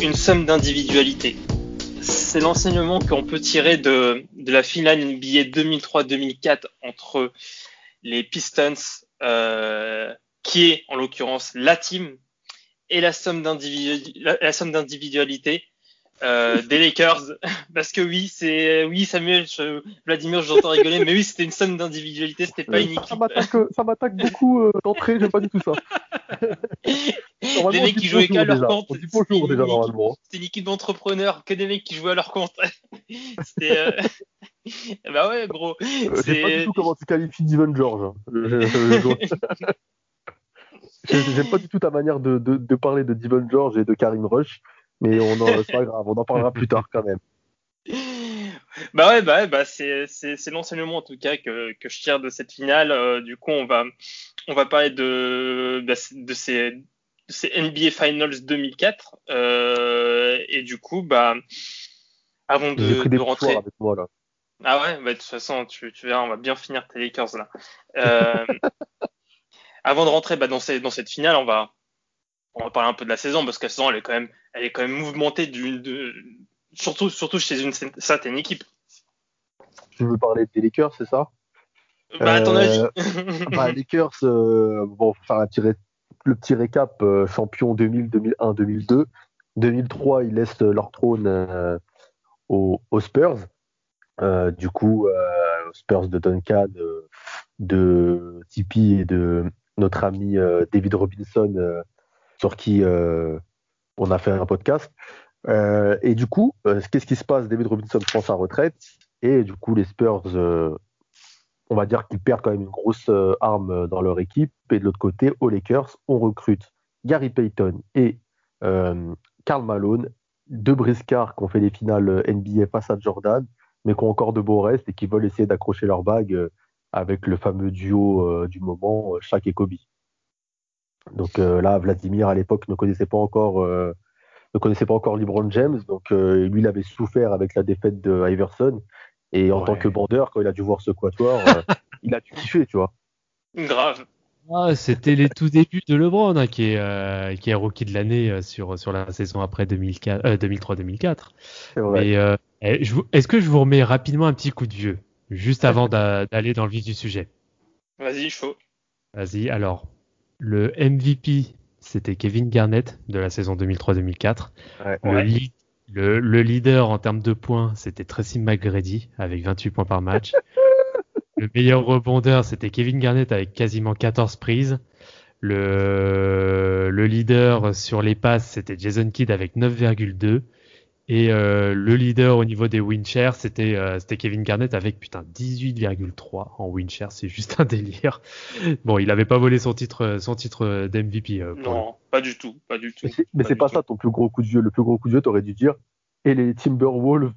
Une somme d'individualité. C'est l'enseignement qu'on peut tirer de, de la finale NBA 2003-2004 entre les Pistons, euh, qui est en l'occurrence la team, et la somme d'individualité euh, des Lakers. Parce que oui, c'est oui Samuel, je, Vladimir, j'entends rigoler, mais oui, c'était une somme d'individualité, c'était pas une équipe. Ça m'attaque beaucoup euh, d'entrée, j'aime pas du tout ça. des mecs qui jouaient qu'à leur compte. C'était une, équipe d'entrepreneurs, que des mecs qui jouaient à leur compte. C'était. Euh... bah ouais, gros. Euh, sais pas du tout comment tu qualifies Divan George. J'aime pas du tout ta manière de, de, de parler de Divan George et de Karim Rush. Mais on en, c'est pas grave, on en parlera plus tard quand même. Bah ouais, bah, ouais, bah c'est, c'est, c'est l'enseignement en tout cas que, que je tire de cette finale. Euh, du coup, on va, on va parler de, bah, de, ces, de ces NBA Finals 2004. Euh, et du coup, bah, avant de, de rentrer. Avec moi, là. Ah ouais, bah, de toute façon, tu, tu verras, on va bien finir tes Lakers là. Euh, avant de rentrer bah, dans, ces, dans cette finale, on va, on va parler un peu de la saison parce que la saison elle est quand même elle est quand même mouvementée d'une de, surtout surtout chez une certaine équipe. Tu veux parler des Lakers, c'est ça? Bah à ton avis. bah, Lakers euh, bon faire un petit le petit récap euh, champion 2000 2001 2002 2003 ils laissent leur trône euh, aux, aux, Spurs euh, du coup aux Spurs de Duncan de, de Tipeee et de notre ami David Robinson sur qui euh, on a fait un podcast. Euh, et du coup, euh, qu'est-ce qui se passe? David Robinson prend sa retraite et du coup, les Spurs, on va dire qu'ils perdent quand même une grosse arme dans leur équipe. Et de l'autre côté, aux Lakers, on recrute Gary Payton et Karl Malone, deux briscards qui ont fait les finales NBA face à Jordan, mais qui ont encore de beaux restes et qui veulent essayer d'accrocher leur bague avec le fameux duo du moment, Shaq et Kobe. Donc euh, là, Vladimir à l'époque ne connaissait pas encore euh, ne connaissait pas encore LeBron James, donc euh, lui il avait souffert avec la défaite de Iverson. Et en tant que bandeur, quand il a dû voir ce quatuor, il a dû kiffer, tu vois. Grave. Ah, c'était les tout débuts de LeBron hein, qui est qui est rookie de l'année sur sur la saison après 2003-2004. Mais est-ce que je vous remets rapidement un petit coup de vieux juste avant d'aller dans le vif du sujet? Vas-y, chaud. Vas-y. Alors, le MVP, c'était Kevin Garnett de la saison 2003-2004. le, leader en termes de points, c'était Tracy McGrady avec 28 points par match. le meilleur rebondeur, c'était Kevin Garnett avec quasiment 14 prises. Le, le leader sur les passes, c'était Jason Kidd avec 9,2. Et euh, le leader au niveau des win shares, c'était euh, c'était Kevin Garnett avec putain 18,3 en win share, c'est juste un délire. Bon, il avait pas volé son titre son titre d'MVP. Euh, non, pas du tout, pas du tout. Mais c'est pas, ça ton plus gros coup de vieux. Le plus gros coup de vieux, t'aurais dû dire et les Timberwolves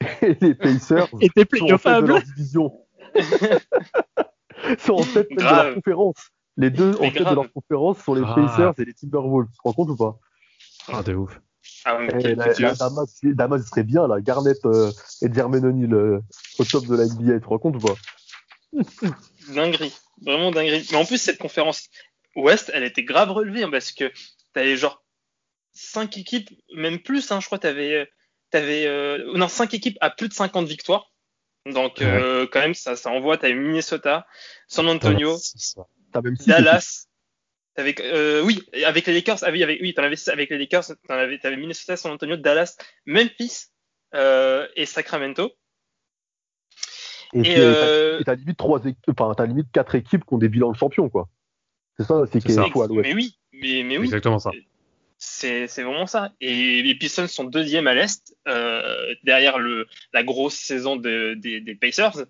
et les Pacers et sont en tête de leur division. sont en tête de leur conférence. Les deux en tête de leur conférence sont les Pacers et les Timberwolves. Tu te rends compte ou pas? Ah de ouf. Ah la, la Damas, Damas serait bien là, Garnett euh, et O'Neal au top de la NBA, tu te rends compte ou pas? Dinguerie, vraiment dinguerie. Mais en plus cette conférence Ouest, elle était grave relevée hein, parce que t'avais genre cinq équipes, même plus, hein, je crois t'avais t'avais euh, non cinq équipes à plus de 50 victoires. Donc euh, quand même ça ça envoie. T'avais Minnesota, San Antonio, Dallas. Avec, euh, oui, avec les Lakers, ah oui, avec, oui, t'en avais avec les Lakers, t'en avais, t'avais Minnesota, San Antonio, Dallas, Memphis euh, et Sacramento. Et, et euh, t'as limite trois, enfin t'as limite quatre équipes qui ont des bilans de champions, quoi. C'est ça, c'est qu'il faut à l'Ouest. Mais oui, mais, mais oui. Exactement ça. C'est vraiment ça. Et les Pistons sont deuxième à l'Est, derrière le, la grosse saison de, des, des Pacers.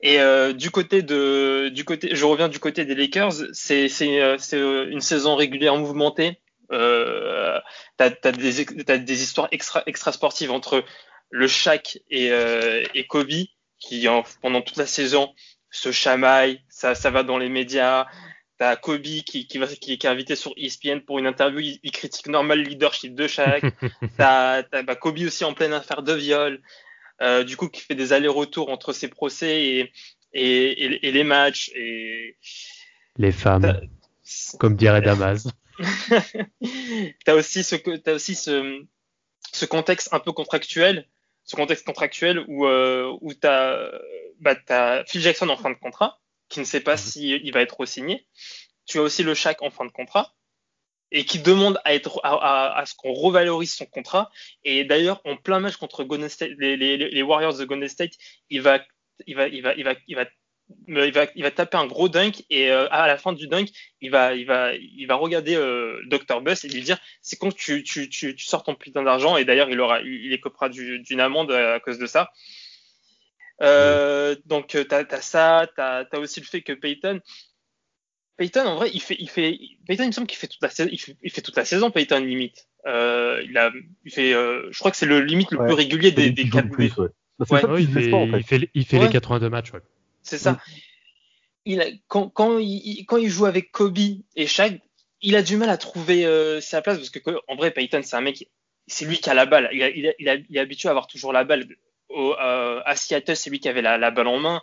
Et euh, du côté de, du côté, je reviens du côté des Lakers, c'est euh, euh, une saison régulière mouvementée. Euh, t'as as des, as des histoires extra, extra sportives entre le Shaq et, euh, et Kobe qui en, pendant toute la saison se chamaillent, ça, ça va dans les médias. T'as Kobe qui, qui, va, qui, qui, est invité sur ESPN pour une interview, il, il critique normal leadership de Shaq. t'as as, bah, Kobe aussi en pleine affaire de viol. Euh, du coup qui fait des allers-retours entre ses procès et, et, et, les matchs. Et... Les femmes, comme dirait Damas. tu as aussi, ce, as aussi ce, ce contexte un peu contractuel, ce contexte contractuel où, euh, où tu as, bah, as, Phil Jackson en fin de contrat, qui ne sait pas s'il mhm. si va être re-signé. Tu as aussi le Shaq en fin de contrat et qui demande à être à, ce qu'on revalorise son contrat. Et d'ailleurs, en plein match contre les, Warriors de Golden State, il va, il va, il va, il va, il va, il va, il va taper un gros dunk et euh, à la fin du dunk, il va, il va, il va regarder euh, Dr Buss et lui dire c'est quand tu, tu, tu, tu sors ton putain d'argent et d'ailleurs il il écopera d'une amende à cause de ça. Euh, Donc t'as as ça, t'as as aussi le fait que Peyton, Payton, en vrai, il fait, il fait, Payton, il me semble qu'il fait toute la saison, il fait, il fait toute la saison, Payton, limite. Euh, il a, il fait, euh, je crois que c'est le limite le plus régulier des, des 4 plus, ouais. ouais. il, fait, en fait. il fait, il fait les 82 matchs, ouais. C'est ça. Il a, quand, quand, il, quand il joue avec Kobe et Shaq, il a du mal à trouver euh, sa place parce que, en vrai, Payton, c'est un mec, c'est lui qui a la balle. Il, a, il, a, il, a, il est habitué à avoir toujours la balle. Au, euh, à Seattle, c'est lui qui avait la, la balle en main.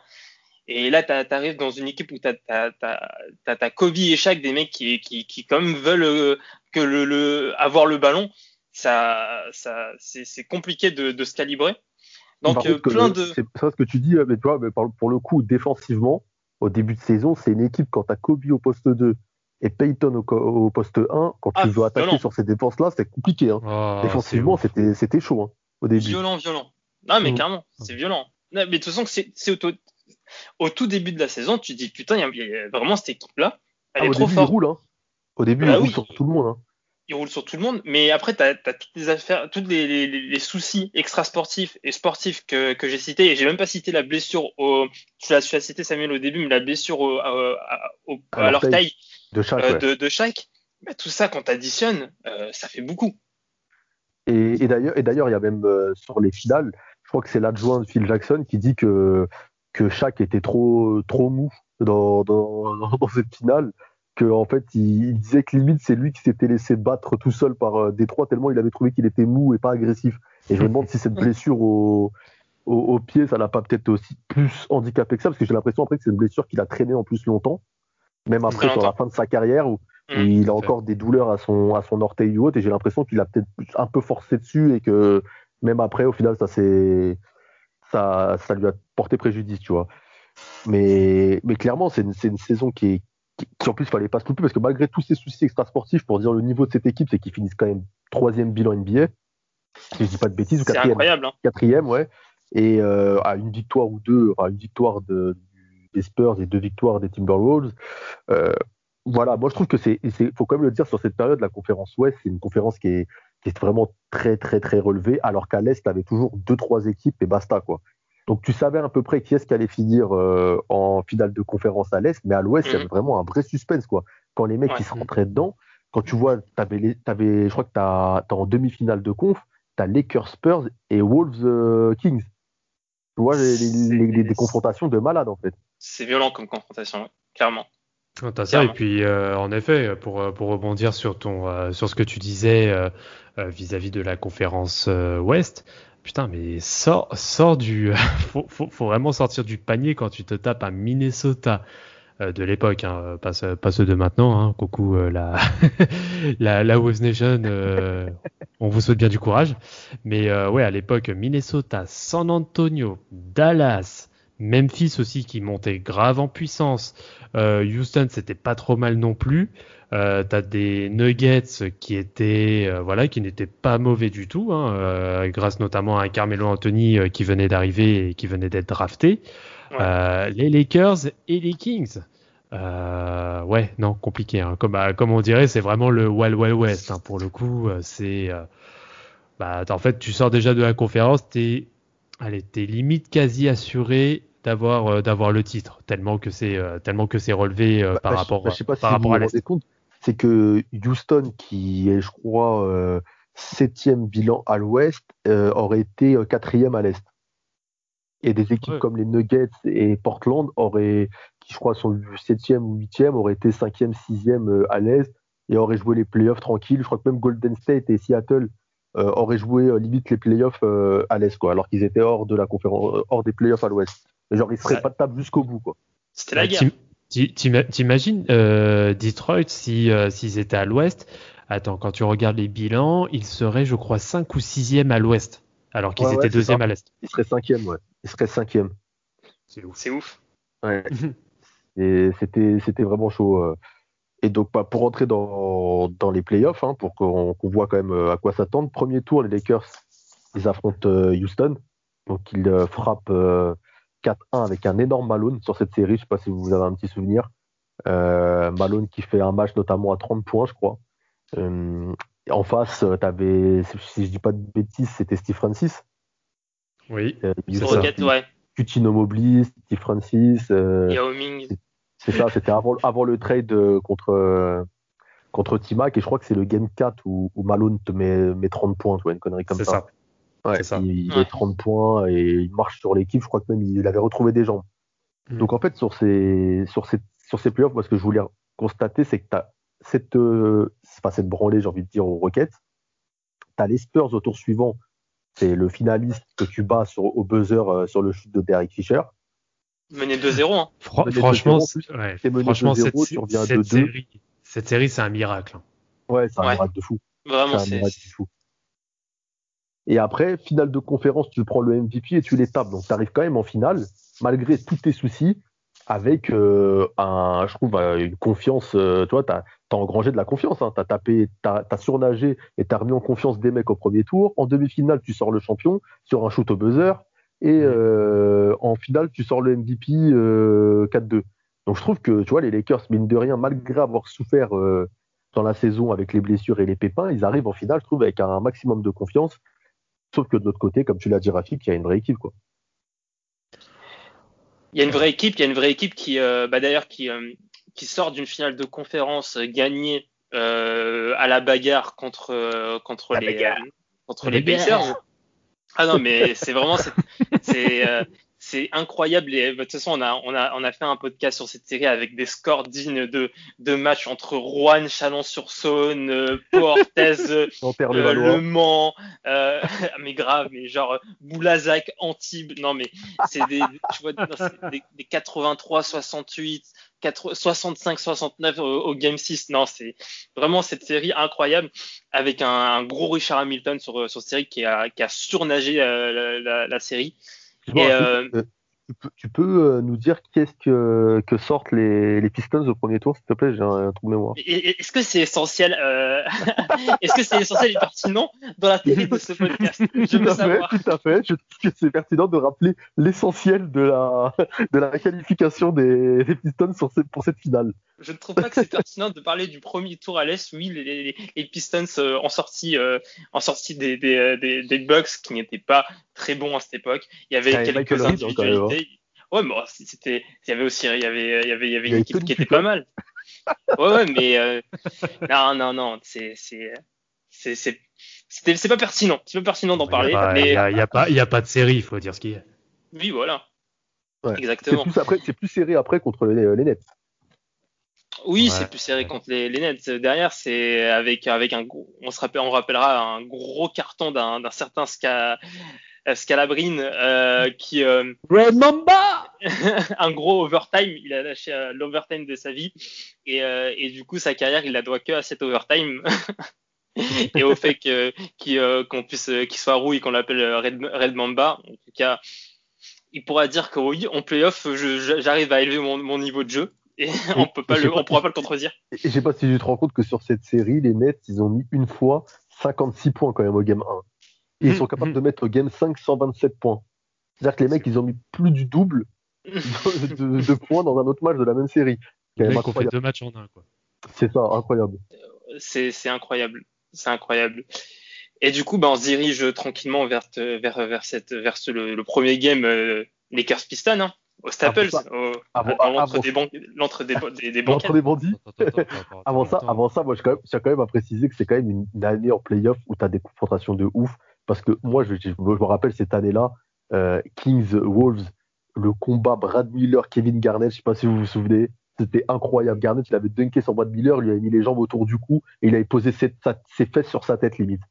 Et là, tu arrives dans une équipe où tu as, Kobe et Shaq, des mecs qui, qui, qui quand même veulent euh, que le, le, avoir le ballon. Ça, ça, c'est compliqué de, de, se calibrer. Donc, euh, plein de. C'est ça ce que tu dis, mais tu vois, mais pour le coup, défensivement, au début de saison, c'est une équipe quand tu as Kobe au poste 2 et Peyton au, au poste 1, quand tu ah, veux attaquer sur ces défenses-là, c'est compliqué. Hein. Oh, Défensivement, c'était chaud hein, au début. Violent, violent. Non, mais mmh. carrément, c'est violent. mais de toute façon, c'est auto au tout début de la saison, tu te dis putain, il y, a vraiment cette équipe-là. Elle ah, est trop début, forte. Roule, hein. Au début, bah il roule sur tout le monde. Hein. Il roule sur tout le monde, mais après, tu as, toutes les affaires, tous les, les, les, soucis extra-sportifs et sportifs que, que j'ai cités. Et j'ai même pas cité la blessure au. Tu l'as cité, Samuel, au début, mais la blessure au, au, à, l'orteil de chaque. Euh, de, de chaque. Bah, tout ça, quand tu additionnes, euh, ça fait beaucoup. Et, et d'ailleurs, il y a même euh, sur les finales, je crois que c'est l'adjoint de Phil Jackson qui dit que que Shaq était trop trop mou dans, dans, dans cette finale que en fait il, disait que limite c'est lui qui s'était laissé battre tout seul par euh, Détroit tellement il avait trouvé qu'il était mou et pas agressif. Et je me demande si cette blessure au, au, pied ça l'a pas peut-être aussi plus handicapé que ça parce que j'ai l'impression après que c'est une blessure qu'il a traîné en plus longtemps même après sur la fin de sa carrière où, mmh, il a encore des douleurs à son à son orteil ou autre et j'ai l'impression qu'il a peut-être un peu forcé dessus et que même après au final ça s'est ça, ça lui a porté préjudice, tu vois. Mais, mais clairement, c'est une, une, saison qui est, qui, en plus, fallait pas se louper parce que malgré tous ces soucis extrasportifs, pour dire le niveau de cette équipe, c'est qu'ils finissent quand même troisième bilan NBA. Si je dis pas de bêtises, ou quatrième. incroyable. Hein. Quatrième, ouais. Et euh, à une victoire ou deux, à une victoire de, des Spurs et deux victoires des Timberwolves. Euh, voilà, moi je trouve que c'est, faut quand même le dire sur cette période, la conférence Ouest, c'est une conférence qui est, qui est vraiment très très très relevée, alors qu'à l'Est, tu avais toujours deux trois équipes et basta quoi. Donc tu savais à peu près qui est-ce qui allait finir euh, en finale de conférence à l'Est, mais à l'Ouest, il y avait mhm. vraiment un vrai suspense quoi. Quand les mecs qui se rentraient dedans, quand tu vois, avais, avais, je crois que tu as, en demi-finale de conf, tu as Lakers Spurs et Wolves euh, Kings. Tu vois les, les, des confrontations de malades en fait. C'est violent comme confrontation, clairement. T'as ça, et puis euh, en effet, pour, pour rebondir sur, ton, euh, sur ce que tu disais euh, vis-à-vis de la conférence Ouest, putain, mais sors, sors du. faut, faut, faut, vraiment sortir du panier quand tu te tapes un Minnesota de l'époque, hein, pas, pas, ceux de maintenant. Hein, coucou la, la, la West Nation, on vous souhaite bien du courage. Mais ouais, à l'époque, Minnesota, San Antonio, Dallas. Memphis aussi qui montait grave en puissance. Euh, Houston, c'était pas trop mal non plus. Euh, T'as des Nuggets qui étaient, euh, voilà, qui n'étaient pas mauvais du tout, hein, euh, grâce notamment à Carmelo Anthony qui venait d'arriver et qui venait d'être drafté. les Lakers et les Kings. ouais, non, compliqué. Hein. Comme, bah, comme on dirait, c'est vraiment le Wild Wild West. Hein. Pour le coup, c'est. bah, en fait, tu sors déjà de la conférence, t'es, allez, t'es limite quasi assuré d'avoir d'avoir le titre, tellement que c'est tellement que c'est relevé bah, par bah, rapport, je sais pas par si rapport à l'Est. C'est que Houston, qui est, je crois, septième bilan à l'ouest euh, aurait été euh, quatrième à l'est. Et des équipes comme les Nuggets et Portland auraient, qui je crois sont septième ou huitième, auraient été cinquième, sixième euh, à l'est et auraient joué les playoffs tranquilles. Je crois que même Golden State et Seattle auraient joué limite les playoffs à l'est, quoi, alors qu'ils étaient hors de la conférence, hors des playoffs à l'ouest. Mais genre ils seraient pas de table jusqu'au bout, quoi. C'était la guerre. T'imagines Detroit si s'ils étaient à l'ouest, Attends, quand tu regardes les bilans, ils seraient, je crois, 5 ou 6e à l'ouest, alors qu'ils étaient 2e à l'est. Ils seraient 5e, ouais. Ils seraient 5e. C'est ouf. C'est ouf. Ouais. Et c'était, c'était vraiment chaud. Euh. Et donc, bah, pour rentrer dans, dans les playoffs, hein, pour qu'on, voit quand même euh, à quoi s'attendre, premier tour, les Lakers, ils affrontent euh, Houston. Donc, ils frappent 4-1 avec un énorme Malone sur cette série. Je ne sais pas si vous avez un petit souvenir. Malone qui fait un match notamment à 30 points, je crois. Euh, en face, euh, tu avais, si je dis pas de bêtises, c'était Steve Francis. Oui. Euh, Rocket, ouais. Cutino Mobley, Steve Francis. Yao Ming. C'est ça, c'était avant, avant le trade contre, contre Timac, et je crois que c'est le game 4 où, Malone te met, met 30 points, tu vois, une connerie comme ça. ça. Ouais, ça. Il, met 30 points et il marche sur l'équipe. Je crois que même il avait retrouvé des jambes. Mm. Donc en fait, sur ces, sur ces, sur ces playoffs, moi, ce que je voulais constater, c'est que tu as cette, euh, pas cette branlée, j'ai envie de dire, aux Rockets. Tu as les Spurs au tour suivant, c'est le finaliste que tu bats sur, au buzzer euh, sur le shoot de Derek Fisher. Mené 2-0. Hein. franchement, franchement cette, cette, série, cette série, c'est un miracle. Hein. Ouais, c'est un miracle de fou. Vraiment, c'est fou. Et après, finale de conférence, tu prends le MVP et tu les tapes. Donc, tu arrives quand même en finale, malgré tous tes soucis avec euh, un, je trouve, euh, une confiance. Euh, tu vois, tu as, engrangé de la confiance. Hein, tu as tapé, tu as, surnagé et tu as remis en confiance des mecs au premier tour. En demi-finale, tu sors le champion sur un shoot au buzzer. Et en finale, tu sors le MVP 4-2. Donc je trouve que, tu vois, les Lakers, mine de rien, malgré avoir souffert dans la saison avec les blessures et les pépins, ils arrivent en finale, je trouve, avec un maximum de confiance. Sauf que de l'autre côté, comme tu l'as dit, Rafik, il y a une vraie équipe. Quoi. Il y a une vraie équipe, il y a une vraie équipe qui, euh, bah d'ailleurs, qui, euh, qui sort d'une finale de conférence gagnée euh, à la bagarre contre contre les contre les Pacers. Ah non, mais c'est vraiment c'est c'est incroyable. Et, de toute façon, on a, on, a, on a fait un podcast sur cette série avec des scores dignes de, de matchs entre Rouen, Chalon-sur-Saône, euh, Portez, euh, Le Mans, euh, mais grave, mais genre Boulazac, Antibes. Non, mais c'est des, tu vois, des, des 83-68, 65-69 au, Game 6. Non, c'est vraiment cette série incroyable avec un, gros Richard Hamilton sur, sur cette série qui a, qui a surnagé la, la série. Euh, euh, tu peux, euh, nous dire qu'est-ce que, que sortent les, les, Pistons au premier tour, s'il te plaît? J'ai un, trou de mémoire. Est-ce que c'est essentiel Est-ce que c'est essentiel et pertinent dans la télé de ce podcast? Je veux tout savoir. Fait, tout à fait. Je trouve que c'est pertinent de rappeler l'essentiel de la, de la qualification des, des Pistons sur pour cette finale. Je ne trouve pas que c'est pertinent de parler du premier tour à l'Est. Oui, les, les, Pistons euh, en sortie, euh, en sortie des, des, des, des Bucks qui n'étaient pas très bons à cette époque. Il y avait quelques individualités. Ouais, mais c'était, il y avait aussi, il y avait, il y avait, il y avait une équipe qui était pas mal. ouais, ouais, mais non, non, non, c'est, c'est, c'est, c'est, c'est pas pertinent. C'est pas pertinent d'en parler. Il n'y a, y a, pas, il y a pas de série, il faut dire ce qu'il y a. Oui, voilà. Exactement. C'est plus, après, c'est plus serré après contre les, les Nets. Oui, c'est plus serré contre les, les Nets. Derrière, c'est avec avec un on se rappelle, on rappellera un gros carton d'un certain Ska, Scalabrine euh, qui euh, Red Mamba un gros overtime. Il a lâché euh, l'overtime de sa vie et, euh, et du coup sa carrière, il la doit que à cet overtime. et au fait que qu'on puisse qu'il soit rouille qu'on l'appelle Red, Red Mamba. En tout cas, il pourra dire que oui, en playoff, j'arrive à élever mon, mon niveau de jeu et on peut pas le, on pourra pas le contredire. Et je sais pas si tu te rends compte que sur cette série, les Nets, ils ont mis une fois 56 points quand même au game 1. Et ils sont capables mhm. de mettre au game 5 127 points. C'est-à-dire que les mecs, ils ont mis plus du double de, points dans un autre match de la même série. fait deux matchs en un, quoi. C'est ça, incroyable. C'est incroyable. C'est incroyable. Et du coup, bah, on se dirige tranquillement vers, vers, vers, cette, vers le, premier game euh, Lakers Piston, hein, au Staples, l'entre des, des, des, des bandits. avant ça, avant ça, moi, je tiens quand même à préciser que c'est quand même une, année en playoff où tu as des confrontations de ouf. Parce que moi, je, me rappelle cette année-là, euh, Kings Wolves, le combat Brad Miller, Kevin Garnett, je sais pas si vous vous souvenez. C'était incroyable. Garnett, il avait dunké sur Brad Miller, il lui avait mis les jambes autour du cou et il avait posé ses, fesses sur sa tête limite.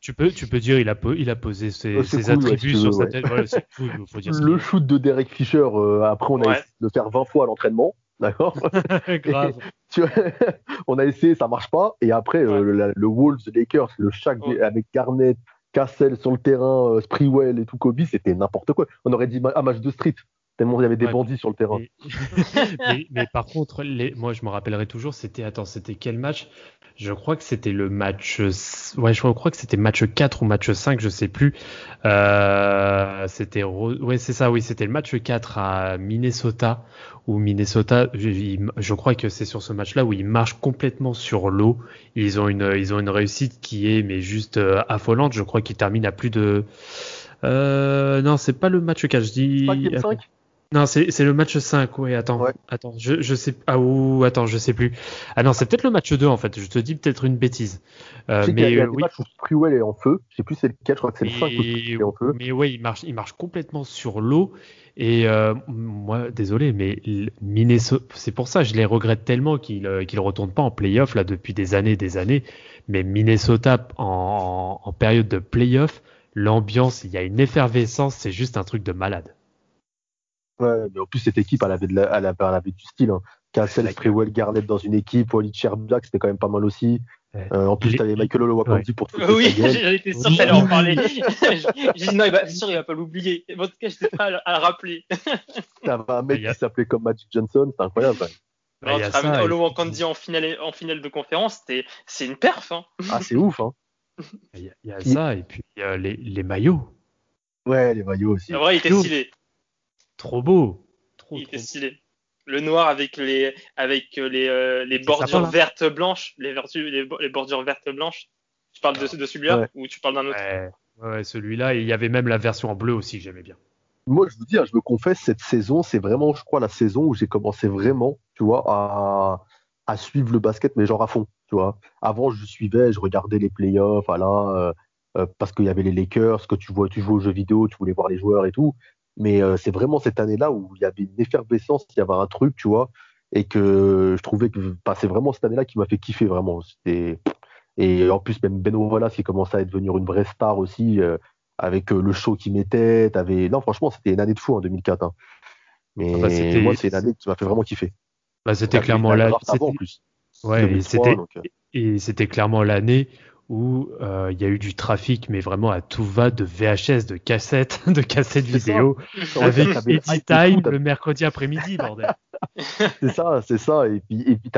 tu, peux, tu peux dire il a, il a posé ses, ses attributs sur sa tête. le shoot de Derek Fisher, euh, après on a essayé de le faire 20 fois à l'entraînement. D'accord Grave. on a essayé, ça marche pas. Et après, euh, le, le, Wolves, Lakers, le Shaq avec Garnett, Cassel sur le terrain, euh, Sprewell et tout, Kobe, c'était n'importe quoi. On aurait dit un match de street tellement il y avait des bandits sur le terrain. Mais, par contre, les, moi je me rappellerai toujours, c'était attends, c'était quel match? Je crois que c'était le match ouais, je crois que c'était match 4 ou match 5, je sais plus. Euh, c'était ouais, c'est ça oui, c'était le match 4 à Minnesota où Minnesota je, je crois que c'est sur ce match-là où ils marchent complètement sur l'eau. Ils ont une ils ont une réussite qui est mais juste euh, affolante, je crois qu'ils terminent à plus de euh, non, c'est pas le match 4, je dis. Pas 5 non, c'est le match 5, oui, attends. Attends, je, je sais ah ou attends, je sais plus. Ah non, c'est peut-être le match 2 en fait, je te dis peut-être une bêtise. Euh, mais il y a, oui. matchs où Sprewell est en feu, je sais plus c'est lequel, je crois que c'est le 5 où est en feu. Mais ouais, il marche il marche complètement sur l'eau et euh, moi désolé mais Minnesota c'est pour ça je les regrette tellement qu'ils euh, qu'ils retournent pas en playoff là depuis des années des années mais Minnesota en, en période de playoff, l'ambiance, il y a une effervescence, c'est juste un truc de malade. Ouais, mais en plus, cette équipe, elle avait, de la, elle avait, du style. Hein. Cassel, Sprewell, Garnett dans une équipe, Walid Sherbak, c'était quand même pas mal aussi. Euh, en plus, t'avais Michael Olowokandi ouais. pour tout Oui, j'étais sûr que en parler. J'ai dit non, il va, sûr, il va pas l'oublier. En tout cas, j'étais prêt à, le rappeler. T'avais un mec qui s'appelait comme Magic Johnson, c'est incroyable. Ouais. Alors, Olowokandi en finale, en finale de conférence, c'est une perf. Hein. Ah, c'est ouf. Hein. Il y a, ça, et puis il y a les, les maillots. Ouais, les maillots aussi. En vrai, il était stylé. Trop beau. Trop, il était stylé. Le noir avec les, avec les, euh, les bordures vertes blanches, les, les, bordures vertes blanches. Tu parles de, de celui-là ou tu parles d'un autre? Ouais, celui-là. il y avait même la version en bleu aussi que j'aimais bien. Moi, je vous dis, je me confesse, cette saison, c'est vraiment, je crois, la saison où j'ai commencé vraiment, tu vois, à, à suivre le basket, mais genre à fond, tu vois. Avant, je suivais, je regardais les playoffs, voilà, euh, euh, parce qu'il y avait les Lakers, que tu vois, tu joues aux jeux vidéo, tu voulais voir les joueurs et tout. Mais euh, c'est vraiment cette année-là où il y avait une effervescence, il y avait un truc, tu vois, et que je trouvais que bah, c'est vraiment cette année-là qui m'a fait kiffer vraiment. Et en plus, même Ben Wallace qui commençait à devenir une vraie star aussi, euh, avec euh, le show qu'il mettait. Non, franchement, c'était une année de fou en 2004. Hein. Mais ah bah, moi, c'est une année qui m'a fait vraiment kiffer. Bah, c'était clairement l'année. Ouais, et c'était clairement l'année où euh, il y a eu du trafic, mais vraiment à tout va de VHS, de cassettes, de cassettes vidéo, avec Edit Time le mercredi après-midi, bordel. c'est ça, c'est ça. Et puis, et puis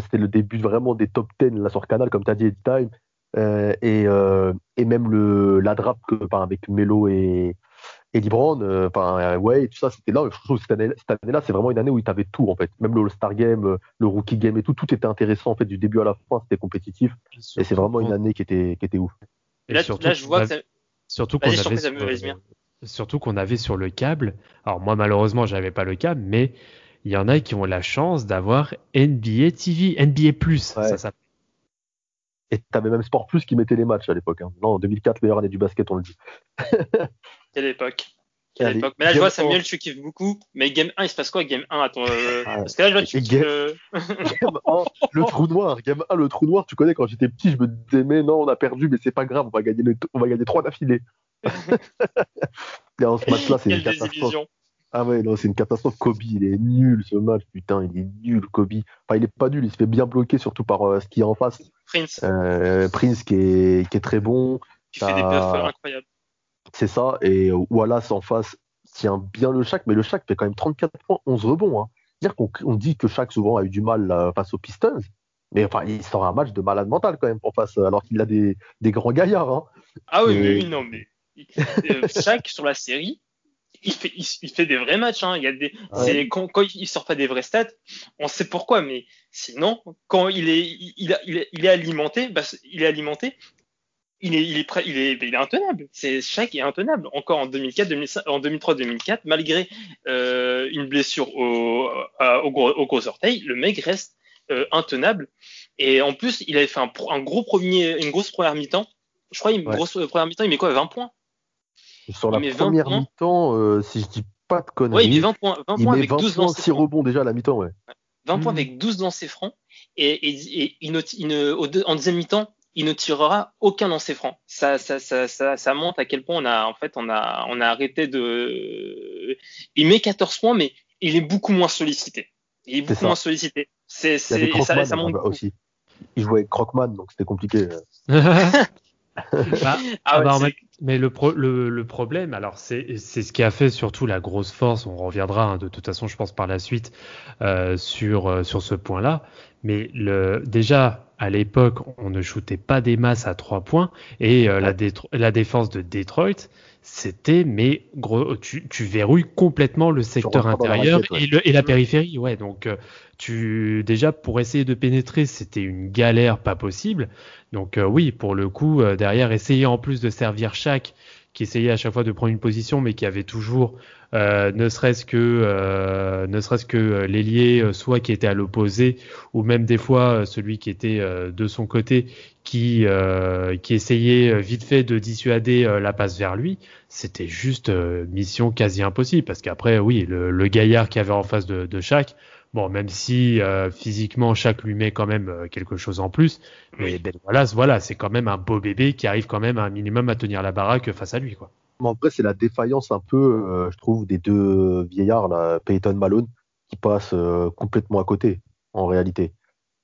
c'était le début vraiment des top 10 là sur Canal, comme tu as dit, Edit Time. Euh, et, euh, et même le, la drape que, avec Melo et, Eddie Brown, euh, enfin euh, ouais, tout ça, c'était là. Je trouve que cette année-là, c'est vraiment une année où il avait tout en fait. Même le All-Star Game, euh, le Rookie Game et tout, tout était intéressant en fait du début à la fin. C'était compétitif et c'est vraiment une année qui était qui était ouf. Et là, surtout, là, je vois que surtout qu'on avait sur, surtout qu'on avait sur le câble. Alors moi malheureusement, j'avais pas le câble, mais il y en a qui ont la chance d'avoir NBA TV, NBA Plus, ça s'appelle. Et t'avais même Sport Plus qui mettait les matchs à l'époque. Hein. Non, en 2004, meilleure année du basket, on le dit. Quelle époque. Quelle époque. Mais là, je vois, Samuel, tu kiffes beaucoup. Mais Game 1, il se passe quoi, Game 1 attends, euh... Ah, Parce que là, je vois, tu game... Euh, game 1, le trou noir. Game 1, le trou noir, tu connais, quand j'étais petit, je me disais, mais non, on a perdu, mais c'est pas grave, on va gagner, le... on va gagner 3 d'affilée. dans ce match-là, c'est une catastrophe. Ah ouais, non, c'est une catastrophe. Kobe, il est nul ce match, putain, il est nul, Kobe. Enfin, il est pas nul, il se fait bien bloquer, surtout par euh, ce qui est en face. Prince. Euh, Prince qui est, qui est très bon. Qui fait des perfs incroyables. C'est ça. Et Wallace en face tient bien le Shaq, mais le Shaq fait quand même 34 points, 11 rebonds. Hein. dire qu'on on dit que Shaq souvent a eu du mal face aux Pistons, mais enfin, il sort un match de malade mental quand même en face, alors qu'il a des, des, grands gaillards. Hein. Ah oui, oui, non, mais Shaq sur la série, il fait, il, fait des vrais matchs. Hein. Il y a des, quand, quand, il sort pas des vrais stats, on sait pourquoi, mais sinon, quand il est, il, il, il est alimenté, bah, il est alimenté. Il est, il est prêt, il est, il est intenable. C'est chaque est intenable. Encore en 2004, 2005, en 2003, 2004, malgré euh, une blessure au, au, gros, au gros orteil, le mec reste euh, intenable. Et en plus, il avait fait un, un gros premier, une grosse première mi-temps. Je crois une grosse première mi-temps, il met quoi 20 points? Sur la première mi-temps, euh, si je dis pas de conneries, il met 20 points, 20 points avec 12 points, 6 rebonds déjà à la mi-temps, ouais. 20 points hmm. avec 12 lancers francs et, en deuxième mi-temps, il ne tirera aucun lancer franc. Ça, ça, ça, ça, ça montre à quel point on a, en fait, on a, on a arrêté de. Il met 14 points, mais il est beaucoup moins sollicité. Il est beaucoup moins sollicité. C'est, c'est, ça, ça montre aussi. Il jouait avec Crockman, donc c'était compliqué. bah, ah bah, mais le, le, problème, alors c'est ce qui a fait surtout la grosse force. On reviendra hein, de toute façon, je pense par la suite euh, sur euh, sur ce point-là. Mais le, déjà à l'époque, on ne shootait pas des masses à trois points et euh, la, la défense de Detroit, c'était mais gros, tu, tu verrouilles complètement le secteur intérieur et, le, et, la périphérie. Ouais, donc tu déjà pour essayer de pénétrer, c'était une galère pas possible. Donc euh, oui, pour le coup, euh, derrière, essayer en plus de servir chaque qui essayait à chaque fois de prendre une position, mais qui avait toujours, euh, ne serait-ce que, ne serait-ce que l'ailier, soit qui était à l'opposé, ou même des fois celui qui était de son côté, qui, qui essayait vite fait de dissuader la passe vers lui. C'était juste mission quasi impossible, parce qu'après, oui, le, gaillard qui avait en face de, de chaque, Bon, même si euh, physiquement chaque lui met quand même euh, quelque chose en plus, mais ben voilà, voilà, c'est quand même un beau bébé qui arrive quand même à un minimum à tenir la baraque face à lui, quoi. Mais en vrai, c'est la défaillance un peu, euh, je trouve, des deux vieillards, là, Peyton Malone, qui passent complètement à côté, en réalité.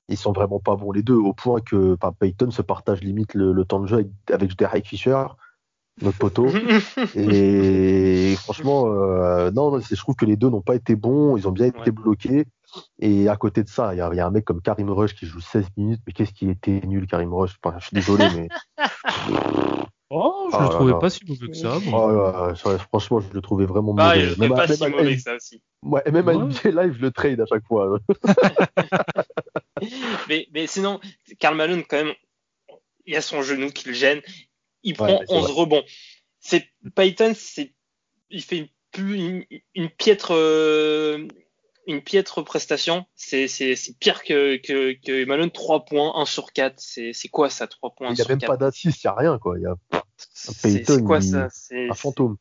Ils sont vraiment pas bons les deux, au point que Peyton se partage limite le, temps de jeu avec, avec Derek Fisher, notre poteau. et franchement, non, je trouve que les deux n'ont pas été bons, ils ont bien été bloqués. Et à côté de ça, il y, a un mec comme Karim Rush qui joue 16 minutes. Mais qu'est-ce qui était nul, Karim Rush? Je suis désolé, mais. Oh, je le ah trouvais pas si mauvais que ça. Oh, franchement, je le trouvais vraiment bah, mauvais. même, pas si mauvais que ça aussi. Ouais, et même à NBA Live, je le trade à chaque fois. mais, mais sinon, Karl Malone, quand même, il y a son genou qui le gêne. Il prend 11 rebonds. C'est Payton, c'est il fait une, une, piètre euh, une piètre prestation. C'est, pire que, que, que Malone, 3 points, 1 sur 4. C'est, quoi ça, 3 points, Il n'y a même pas d'assist, il n'y a rien, quoi. Il y a c'est, quoi ça? C'est un fantôme.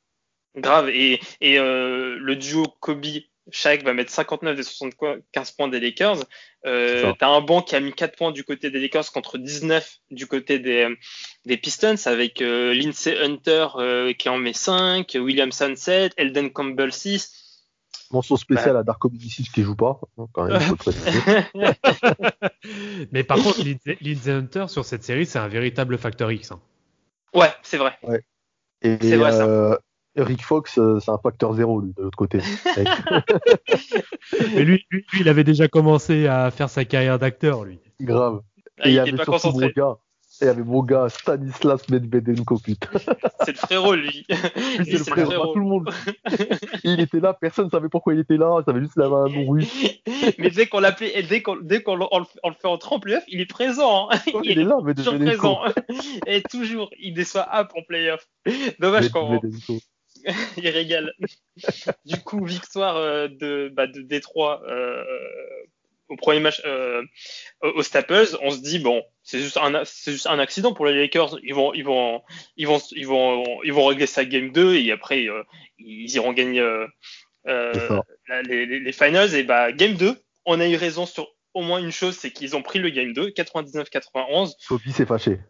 Grave. Et, et euh, le duo Kobe Shaq va mettre 59 des 75 points des Lakers. Euh, T'as un banc qui a mis 4 points du côté des Lakers contre 19 du côté des, des Pistons avec euh, Lindsey Hunter euh, qui en met 5, Williamson 7, Elden Campbell 6. Mention spéciale bah. à Darko Milicic qui joue pas, hein, quand même, Mais par contre, Lindsay Hunter sur cette série, c'est un véritable facteur X. Hein. Ouais, c'est vrai. Ouais. Et, vrai, ça. Rick Fox, euh, c'est un facteur zéro de l'autre côté. Mais lui, lui, il avait déjà commencé à faire sa carrière d'acteur, lui. Grave. Ah, et il, il avait pas concentré. Gars, et il y avait mon gars Stanislas Medvedenko, putain. C'est le frérot, lui. C'est le, frérot, tout le monde. il était là, personne ne savait pourquoi il était là, ça avait juste la main un nom russe. Mais dès qu'on l'appelait, dès qu'on dès qu'on le fait en trempe playoff, il est présent. Hein. il, est là, mais toujours présent. Et toujours, il déçoit up en playoff. Dommage quand il régale. du coup, victoire euh, de, bah, de Détroit euh, au premier match euh, au Staples, on se dit bon, c'est juste un c'est juste un accident pour les Lakers. Ils vont ils vont ils vont ils vont ils vont régler sa game 2 et après euh, ils iront gagner les, finals et bah game 2, on a eu raison sur au moins une chose, c'est qu'ils ont pris le game 2, 99-91. Kobe s'est fâché.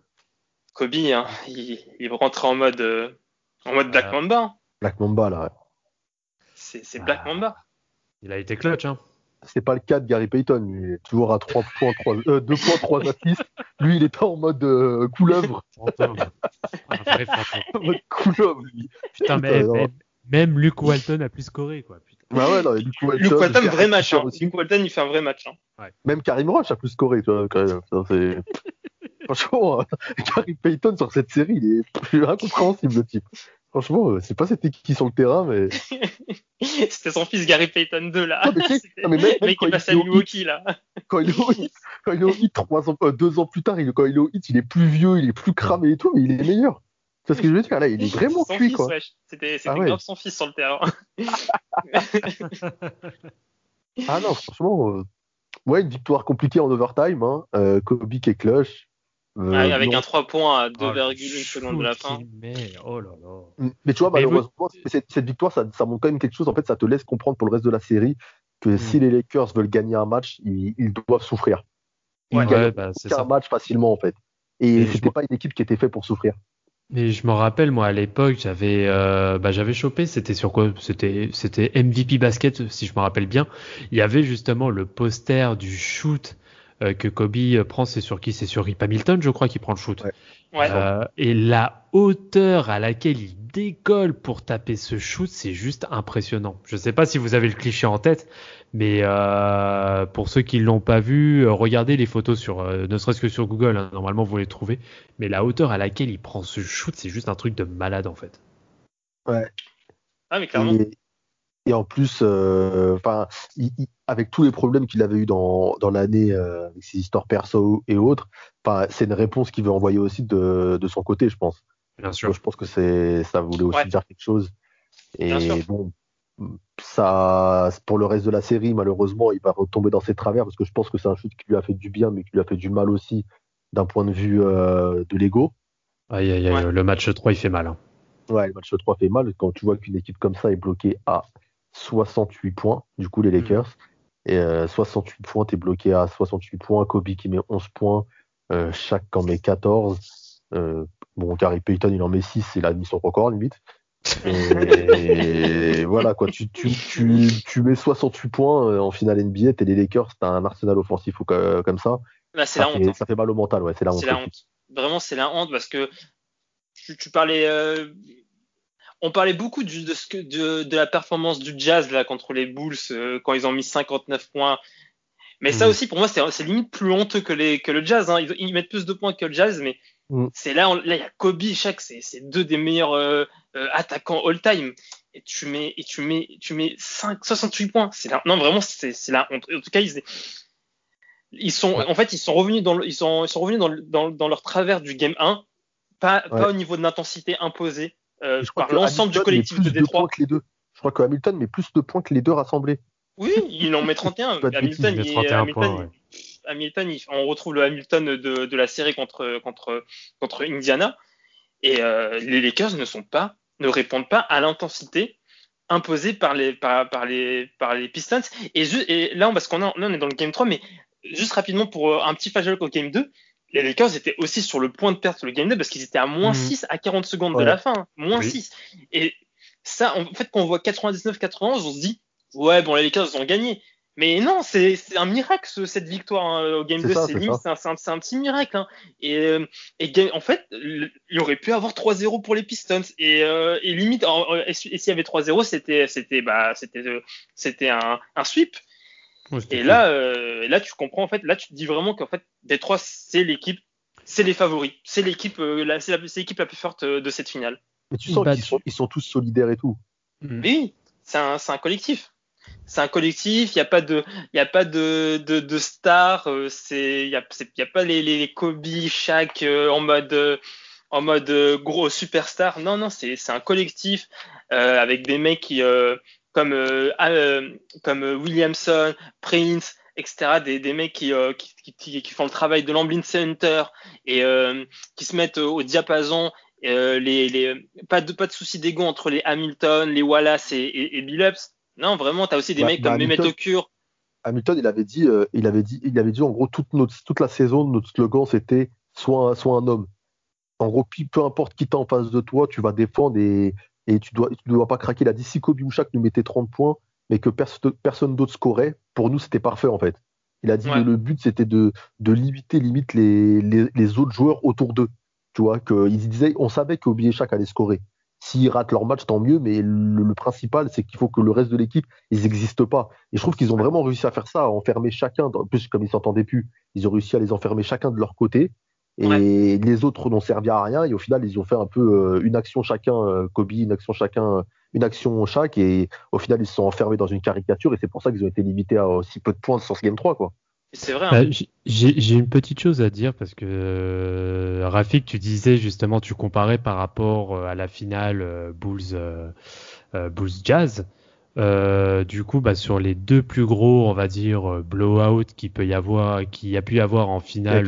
Kobe, hein, il, il rentrer en mode en mode Black Mamba. Hein. Black Mamba là. C'est Black ah. Mamba. Il a été clutch hein c'est pas le cas de Gary Payton. Il est toujours à 3 points, 3, euh, 2 points, 3 assists. Lui, il est pas en mode euh, couleuvre. Un vrai en mode couleuvre, lui. Putain, mais, même Luke Walton a pu scorer, quoi. Putain. Bah ouais, non, Luke Walton. Luke Walton, vrai match. Hein. Luke Walton, il fait un vrai match. Hein. Ouais. Même Karim Rush a pu scorer, tu vois, quand même. Franchement, Gary Payton sur cette série, il est incompréhensible, le type. Franchement, euh, c'est pas c'était qui sur le terrain, mais. c'était son fils Gary Payton 2 là. Non, mais, le mec qui passe à Milwaukee là. Quand il est au hit, quand il est au hit trois ans, euh, deux ans plus tard, il, quand il est au hit, il est plus vieux, il est plus cramé et tout, mais il est meilleur. C'est ce que je veux dire? Là, il est vraiment cuit quoi. C'était ah grave son fils sur le terrain. ah non, franchement, euh, ouais, une victoire compliquée en overtime. Hein. Euh, Kobe qui est clutch. Euh, avec un 3 points à 2,1 secondes de la fin. Mais, oh là là. Mm, mais tu vois, malheureusement, cette, victoire, ça, ça, montre quand même quelque chose. En fait, ça te laisse comprendre pour le reste de la série que mm. si les Lakers veulent gagner un match, ils, doivent souffrir. Ils gagnent bah, un match facilement, en fait. Et, ce c'était pas une équipe qui était faite pour souffrir. Mais je me rappelle, moi, à l'époque, j'avais, euh, bah, j'avais chopé, c'était sur quoi? C'était, c'était MVP basket, si je me rappelle bien. Il y avait justement le poster du shoot euh, que Kobe prend, c'est sur qui? C'est sur Rip Hamilton, je crois, qui prend le shoot. Ouais. Euh, et la hauteur à laquelle il décolle pour taper ce shoot, c'est juste impressionnant. Je ne sais pas si vous avez le cliché en tête, mais euh, pour ceux qui l'ont pas vu, regardez les photos sur, euh, ne serait-ce que sur Google. Hein, normalement, vous les trouvez. Mais la hauteur à laquelle il prend ce shoot, c'est juste un truc de malade en fait. Ouais. Ah mais clairement. Et, en plus, enfin, avec tous les problèmes qu'il avait eu dans, dans l'année, avec ses histoires perso et autres, c'est une réponse qu'il veut envoyer aussi de, de son côté, je pense. Bien sûr. je pense que c'est, ça voulait aussi dire quelque chose. Et bon, ça, pour le reste de la série, malheureusement, il va retomber dans ses travers parce que je pense que c'est un shoot qui lui a fait du bien, mais qui lui a fait du mal aussi d'un point de vue euh, de l'ego. Le match 3, il fait mal. Hein. Ouais, le match 3 fait mal quand tu vois qu'une équipe comme ça est bloquée à 68 points, du coup, les mm. Lakers. Et 68 euh, points, t'es bloqué à 68 points. Kobe qui met 11 points, euh, Shaq en met 14. Euh, bon, Gary Payton, il en met 6, c'est la mission record, limite. Et voilà, quoi. Tu, tu, tu, tu, mets 68 points euh, en finale NBA, t'es les Lakers, t'as un arsenal offensif ou comme ça. Là, c'est la honte. Ça fait mal au mental, ouais. C'est la honte. La honte. Vraiment, c'est la honte parce que tu, tu parlais. On parlait beaucoup de, de, de, la performance du Jazz là contre les Bulls euh, quand ils ont mis 59 points. Mais ça mm. aussi, pour moi, c'est limite plus honteux que, les, que le Jazz. Hein. Ils, ils, mettent plus de points que le Jazz, mais Mm. C'est là, là il y a Kobe, Shaq, c'est deux des meilleurs euh, euh, attaquants all-time. Et tu mets, et tu mets, tu mets 5, 68 points. C'est là, non vraiment, c'est la honte. En tout cas, ils, ils sont, en fait, ils sont revenus dans, ils sont, ils sont revenus dans, dans, dans, leur travers du game 1, pas, pas au niveau de l'intensité imposée euh, par l'ensemble du collectif de Détroit. les deux. Je crois que Hamilton met plus de points que les deux rassemblés. Oui, il en met 31. Hamilton, il, 31 Hamilton, points, Hamilton, on retrouve le Hamilton de, la série contre, contre, contre Indiana. Et euh, les Lakers ne sont pas, ne répondent pas à l'intensité imposée par les, par, les, par les Pistons. Et, et là, parce qu'on on est dans le game 3, mais juste rapidement pour euh, un petit flashback au game 2, les Lakers étaient aussi sur le point de perdre le game 2 parce qu'ils étaient à moins 6 mhm. à 40 secondes de la fin. Hein. moins 6. Et ça, en fait, quand on voit 99-91, on se dit, ouais, bon, les Lakers ont gagné. Mais non, c'est un miracle cette victoire hein, au Game 2. C'est un, un, petit miracle. Hein. Et, euh, et, en fait, il aurait pu avoir 3-0 pour les Pistons. Et, euh, et limite, et, s'il y avait 3-0, c'était c'était bah, c'était euh, c'était un, un sweep. Et là, là, tu comprends en fait. Là, tu te dis vraiment qu'en fait, Détroit, c'est l'équipe, c'est les favoris, c'est l'équipe, c'est l'équipe la, plus forte de cette finale. Mais tu sens qu'ils sont, ils sont tous solidaires et tout. Oui, c'est un, un collectif c'est un collectif, il n'y a pas de, il a pas de, de, de stars, euh, c'est, il y a, y a pas les, les Kobe, Shaq euh, en mode, euh, en mode gros superstar. Non, non, c'est, c'est un collectif avec des mecs qui, comme, comme Williamson, Prince, etc. Des, des mecs qui, qui, qui, qui, font le travail de l'Amblin Center et qui se mettent au diapason. les, les, pas de, pas de soucis d'ego entre les Hamilton, les Wallace et, et, et Billups non, vraiment, tu as aussi des bah, mecs comme bah, Mehmet Okur. Hamilton, il avait dit, euh, il avait dit, il avait dit en gros toute notre, toute la saison, notre slogan c'était soit, soit un homme. En gros, peu importe qui t'es en face de toi, tu vas défendre et, et tu dois, tu dois pas craquer. Il a dit si Kobe Mouchak nous mettait 30 points, mais que personne d'autre scorait, pour nous c'était parfait en fait. Il a dit que le but c'était de, de limiter limite les, les, les autres joueurs autour d'eux. Tu vois, qu'il disait, on savait qu'Obi Shaq allait scorer. S'ils ratent leur match, tant mieux, mais le, principal, c'est qu'il faut que le reste de l'équipe, ils n'existent pas. Et je trouve qu'ils ont vraiment réussi à faire ça, à enfermer chacun, en plus, comme ils s'entendaient plus, ils ont réussi à les enfermer chacun de leur côté. Et les autres n'ont servi à rien. Et au final, ils ont fait un peu une action chacun, Kobe, une action chacun, une action chaque. Et au final, ils se sont enfermés dans une caricature. Et c'est pour ça qu'ils ont été limités à aussi peu de points sur ce Game 3. Quoi. C'est vrai. Hein. Bah, j'ai une petite chose à dire parce que euh, Rafik, tu disais justement, tu comparais par rapport euh, à la finale euh, Bulls, Bulls Jazz. Du coup, bah, sur les deux plus gros, on va dire blowout qui peut y avoir, qui a pu y avoir en finale.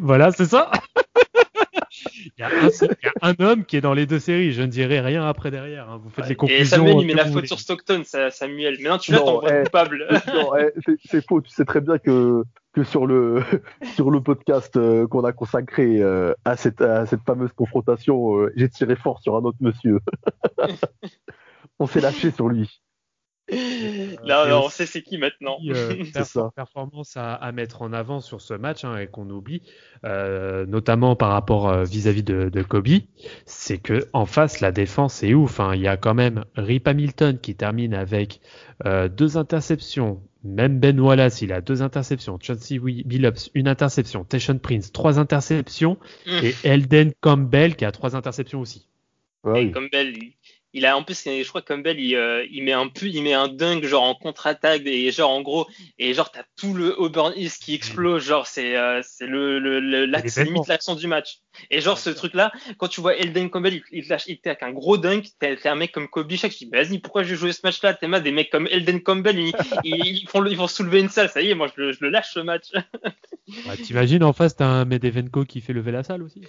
Voilà, c'est ça. Il y, a un, homme qui est dans les deux séries. Je ne dirai rien après derrière. Hein. Vous faites les conclusions. Et Samuel, il met la faute sur Stockton, Samuel. Maintenant, tu l'as, t'en eh, coupable. Eh, c'est faux. Tu sais très bien que que sur le sur le podcast euh, qu'on a consacré euh, à cette à cette fameuse confrontation, euh, j'ai tiré fort sur un autre monsieur. On s'est lâché sur lui. Là, euh, on sait c'est qui maintenant. Euh, performance à, mettre en avant sur ce match hein, et qu'on oublie, euh, notamment par rapport vis-à-vis de, de, Kobe, c'est que en face la défense est ouf. Hein. Il y a quand même Rip Hamilton qui termine avec deux interceptions. Même Ben Wallace, il a deux interceptions. Chauncey Billups, une interception. Tayshon Prince, trois interceptions. Mm. Et Elden Campbell qui a trois interceptions aussi. Ouais, Campbell, il a en plus je crois que Campbell il, euh, il met un peu il met un dunk genre en contre-attaque et genre en gros et genre t'as tout le Auburn East qui explose genre c'est euh, c'est le, le, le limite l'accent du match. Et genre ce truc là quand tu vois Elden Campbell il, il lâche il un gros dunk t'es un mec comme Kobe Shaq tu dis vas-y pourquoi je vais jouer ce match là t'es mal des mecs comme Elden Campbell ils, ils, font ils vont soulever une salle ça y est moi je le, je le lâche ce match. T'imagines en face t'as un Medevenko qui fait lever la salle aussi.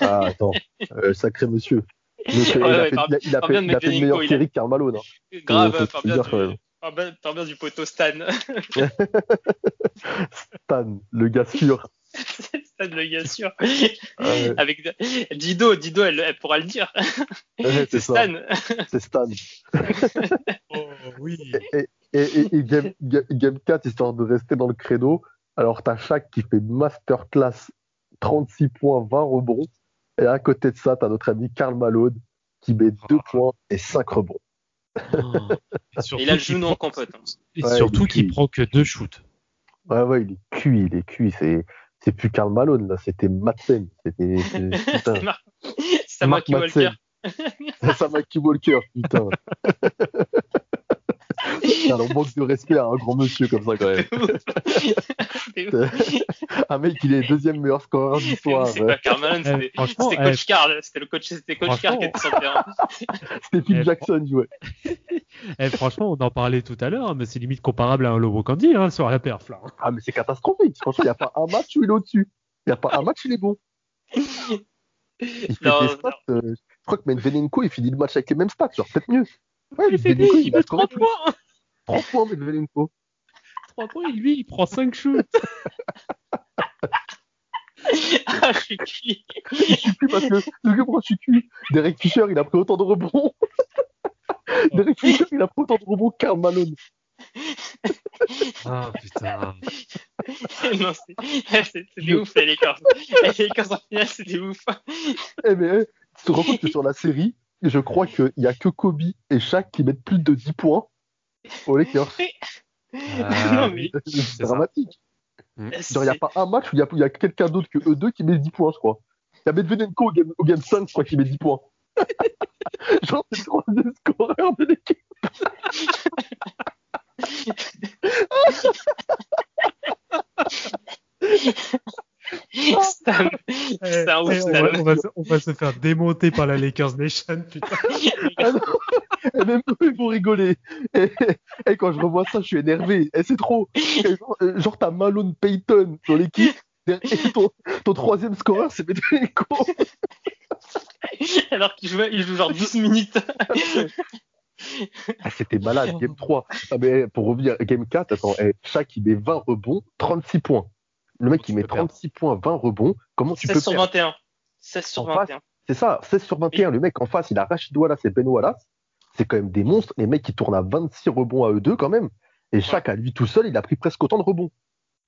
Ah attends. Euh, sacré monsieur il, a fait, il, a, fait, une meilleure série que Karl Malone. Hein. Grave, par bien, du, par bien du poteau Stan. Stan, le gars sûr. Stan, le gars sûr. Avec Dido, Dido, elle, elle, pourra le dire. c'est Stan. C'est Stan. oh, oui. Et, et, et, game, game 4, histoire de rester dans le credo, alors t'as Shaq qui fait masterclass 36 points, 20 rebonds. Et à côté de ça, tu as notre ami Karl Malone qui met 2 ah. points et 5 rebonds. Oh. il a le genou en compote. Hein. Et surtout qu'il prend que 2 shoots. Ouais, ouais, il est cuit, il est cuit. C'est, c'est plus Karl Malone, là, c'était Madsen. C'était, c'est Samaki Walker. Samaki Walker, putain. on manque de respect à un grand monsieur comme ça quand même. un mec, il est deuxième meilleur scoreur du soir. C'est pas Carman, c'était coach Carl. C'était le coach, c'était coach Carl qui était sur le terrain. c'était Phil Jackson, jouait. Eh, franchement, on en parlait tout à l'heure, mais c'est limite comparable à un Lobo Candy hein, sur la perf. Là. Ah, mais c'est catastrophique. Franchement, il n'y a pas un match où il est au-dessus. Il n'y a pas un match où il est bon. Il fait non, des stats, euh, je crois que Menvenenko, il finit le match avec les mêmes stats, genre peut-être mieux. Ouais, il fait des, il met 3 points. 3 points, Medvedenko. 3 points, et lui, il prend 5 shoots. ah, je suis cuit. je suis cuit parce que, je suis cuit. Derek Fisher, il a pris autant de rebonds. Derek Fisher, il a pris autant de rebonds qu'un Malone. Ah putain. non, c'était ouf les Lakers. Les Lakers en finale, c'était ouf. Eh mais, tu te rends compte que sur la série, je crois qu'il n'y a que Kobe et Shaq qui mettent plus de 10 points aux Lakers. Ah, c'est dramatique. Mm. il n'y a pas un match où il y a, quelqu'un d'autre que eux deux qui met 10 points, je crois. Il y a Medvedenko au game, au game 5, je crois, qui met 10 points. Genre, c'est le troisième scoreur de l'équipe. Stan, Stan, on, va, on, va se, on, va, se faire démonter par la Lakers Nation, putain. Et même eux, ils vont rigoler. Et, et, quand je revois ça, je suis énervé. Et c'est trop. genre, genre t'as Malone Payton dans l'équipe. Et ton, ton, troisième scoreur, c'est Medvedenko. Alors qu'il joue, il joue genre 12 minutes. Ah, c'était malade, game 3. Ah, mais pour revenir, game 4, attends, eh, chaque il met 20 rebonds, 36 points. Le mec, il met 36 points, 20 rebonds. Comment tu 16 peux sur 21. 16 sur 21. C'est ça, 16 sur 21. Le mec en face, il a Rachid Wallace et Ben Wallace. C'est quand même des monstres. Les mecs, ils tournent à 26 rebonds à eux deux quand même. Et chaque à lui tout seul, il a pris presque autant de rebonds.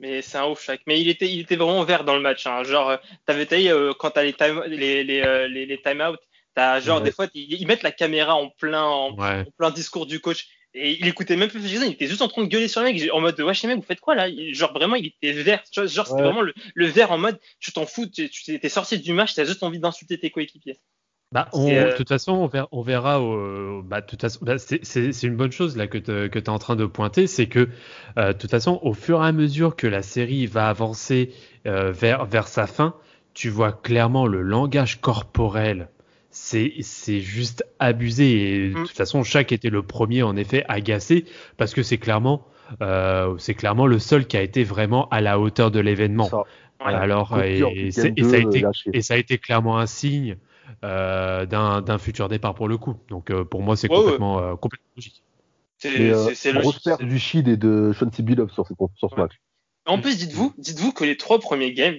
Mais c'est un ouf, chaque. Mais il était, il était vraiment vert dans le match. Hein. Genre, euh, t'avais taillé euh, quand t'as les time, les, les, euh, les, les time out, t'as genre des fois ils, mettent la caméra en plein, en, plein discours du coach. Et il écoutait même plus Jason, il était juste en train de gueuler sur le mec, en mode, wesh, mec, vous faites quoi là? Genre, vraiment, il était vert. Genre, c'était vraiment le, le, vert en mode, tu t'en fous, tu, étais sorti du match, t'as juste envie d'insulter tes coéquipiers. Bah, euh, De toute façon, on verra. On verra bah, de toute façon, bah, c'est une bonne chose là que tu es en train de pointer, c'est que euh, de toute façon, au fur et à mesure que la série va avancer euh, vers vers sa fin, tu vois clairement le langage corporel. C'est c'est juste abusé et de mm. toute façon, chaque était le premier en effet agacé parce que c'est clairement c'est clairement le seul qui a été vraiment à la hauteur de l'événement. Alors et, ça a été, et ça a été clairement un signe euh, d'un futur départ pour le coup. Donc euh, pour moi, c'est complètement, euh, complètement logique. C'est le grosse perte du Shid et de Sean Billups sur, sur, ce match. En plus, dites-vous, dites-vous que les trois premiers games,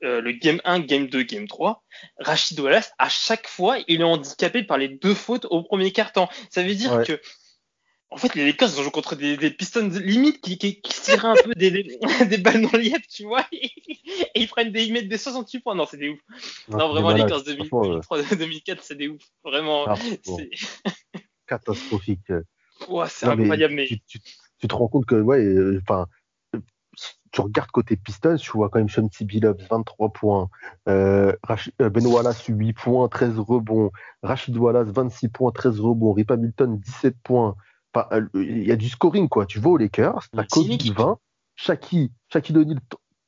le game 1, game 2, game 3, Rachid Wallace, à chaque fois, il est handicapé par les deux fautes au premier quart-temps. Ça veut dire que en fait, les Lakers jouent contre des, des Pistons limite qui, qui, qui tirent un peu des, des, des, balles dans les tu vois, et, ils prennent des, ils mettent des 68 points. Non, c'est des ouf. Non, vraiment, les Lakers 2003, 2004, c'est des ouf. Vraiment, ah, catastrophique. Ouais, c'est incroyable, mais. Tu, tu, tu, te rends compte que, ouais, euh, enfin, tu regardes côté Pistons, tu vois quand même Sean Billups, 23 points, euh, euh, Ben Wallace, 8 points, 13 rebonds, Rachid Wallace, 26 points, 13 rebonds, Rip Hamilton, 17 points, euh, il y a du scoring, quoi. Tu vas aux Lakers, t'as Kobe 20, Shaki, Shaki O'Neal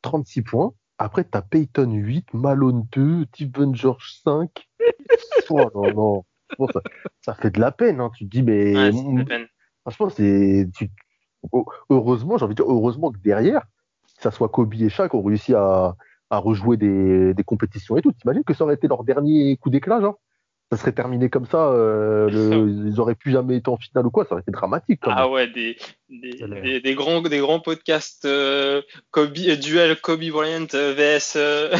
36 points. Après, t'as Peyton 8, Malone 2, Steven George 5. oh, non, non. ça, fait de la peine. Hein. Tu te dis, mais. franchement, c'est. Heureusement, j'ai envie de dire, heureusement que derrière, que ça soit Kobe et Shaq ont réussi à, à rejouer des, des compétitions et tout. T'imagines que ça aurait été leur dernier coup d'éclat, genre? Ça serait terminé comme ça, euh, le, ils auraient plus jamais été en finale ou quoi, ça aurait été dramatique. Quand ah même. Ah ouais, des, des, des, grands, des grands podcasts euh, Kobe, euh, duel Kobe Bryant euh, vs euh,